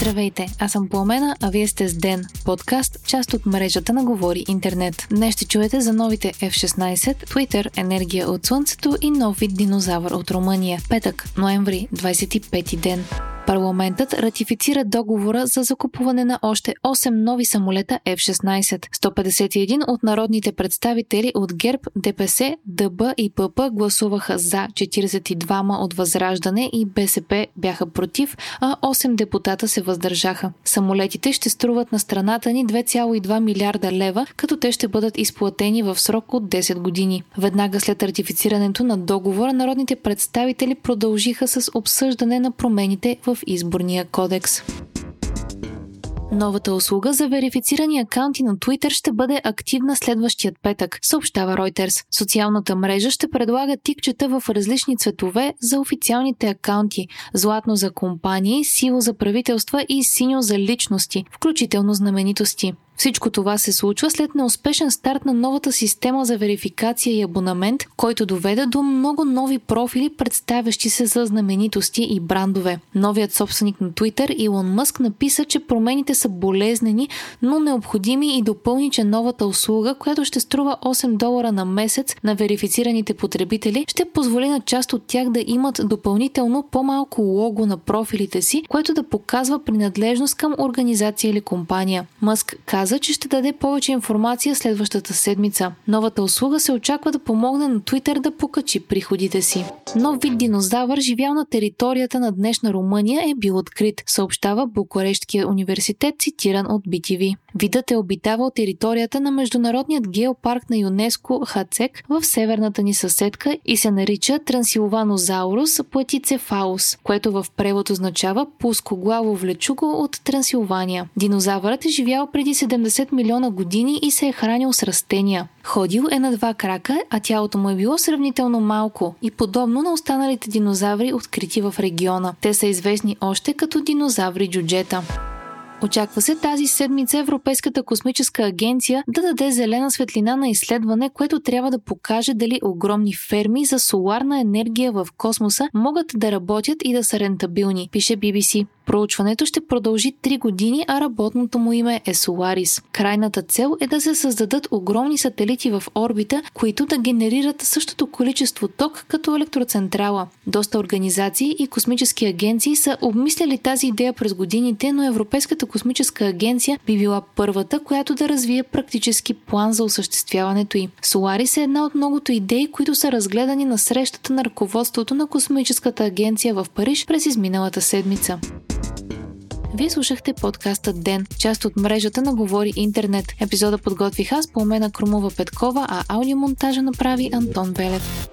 Здравейте, аз съм Пламена, а вие сте с Ден, подкаст, част от мрежата на Говори Интернет. Днес ще чуете за новите F-16, Twitter, енергия от Слънцето и нов вид динозавър от Румъния. Петък, ноември, 25 ден. Парламентът ратифицира договора за закупуване на още 8 нови самолета F-16. 151 от народните представители от ГЕРБ, ДПС, ДБ и ПП гласуваха за, 42 от Възраждане и БСП бяха против, а 8 депутата се въздържаха. Самолетите ще струват на страната ни 2,2 милиарда лева, като те ще бъдат изплатени в срок от 10 години. Веднага след ратифицирането на договора, народните представители продължиха с обсъждане на промените в изборния кодекс. Новата услуга за верифицирани акаунти на Twitter ще бъде активна следващият петък, съобщава Reuters. Социалната мрежа ще предлага тикчета в различни цветове за официалните акаунти – златно за компании, сиво за правителства и синьо за личности, включително знаменитости. Всичко това се случва след неуспешен старт на новата система за верификация и абонамент, който доведе до много нови профили, представящи се за знаменитости и брандове. Новият собственик на Twitter, Илон Мъск, написа, че промените са болезнени, но необходими и допълни, че новата услуга, която ще струва 8 долара на месец на верифицираните потребители, ще позволи на част от тях да имат допълнително по-малко лого на профилите си, което да показва принадлежност към организация или компания. Мъск каза, каза, че ще даде повече информация следващата седмица. Новата услуга се очаква да помогне на Twitter да покачи приходите си. Нов вид динозавър, живял на територията на днешна Румъния, е бил открит, съобщава Букурешткия университет, цитиран от BTV. Видът е обитавал територията на Международният геопарк на ЮНЕСКО Хацек в северната ни съседка и се нарича Трансилванозаурус платицефалус, което в превод означава пускоглаво влечуго от Трансилвания. Динозавърът е живял преди 70 милиона години и се е хранил с растения. Ходил е на два крака, а тялото му е било сравнително малко и подобно на останалите динозаври, открити в региона. Те са известни още като динозаври джуджета. Очаква се тази седмица Европейската космическа агенция да даде зелена светлина на изследване, което трябва да покаже дали огромни ферми за соларна енергия в космоса могат да работят и да са рентабилни, пише BBC. Проучването ще продължи 3 години, а работното му име е Solaris. Крайната цел е да се създадат огромни сателити в орбита, които да генерират същото количество ток като електроцентрала. Доста организации и космически агенции са обмисляли тази идея през годините, но Европейската космическа агенция би била първата, която да развие практически план за осъществяването й. Solaris е една от многото идеи, които са разгледани на срещата на ръководството на Космическата агенция в Париж през изминалата седмица. Вие слушахте подкаста Ден, част от мрежата на Говори Интернет. Епизода подготвих аз, по Крумова Петкова, а аудиомонтажа направи Антон Велев.